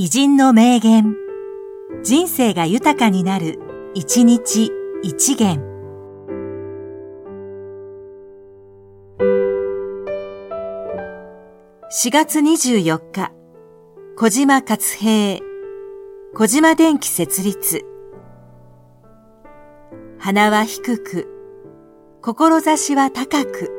偉人の名言。人生が豊かになる、一日一元。4月24日、小島勝平、小島電機設立。鼻は低く、志は高く。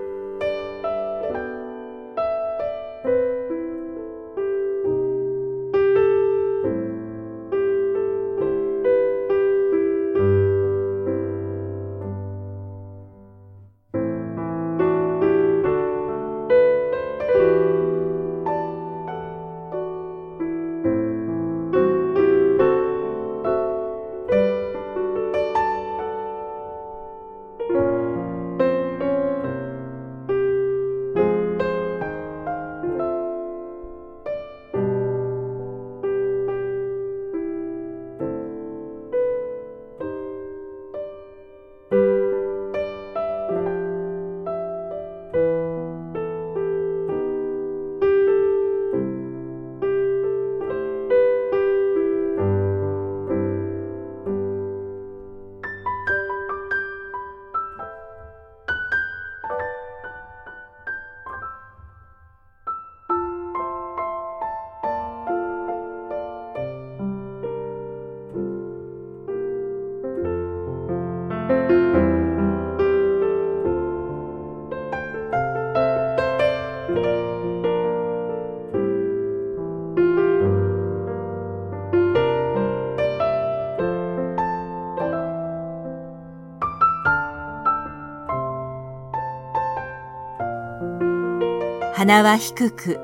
鼻は低く、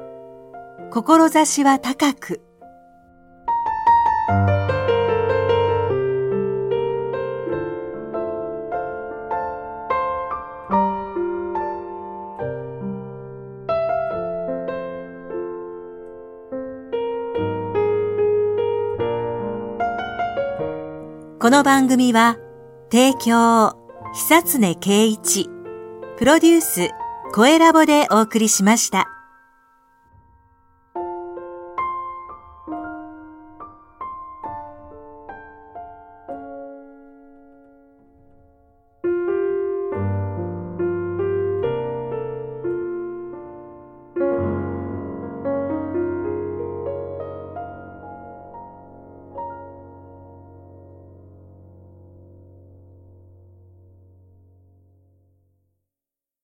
志は高く。この番組は、提供、久常圭一、プロデュース、声ラボでお送りしました。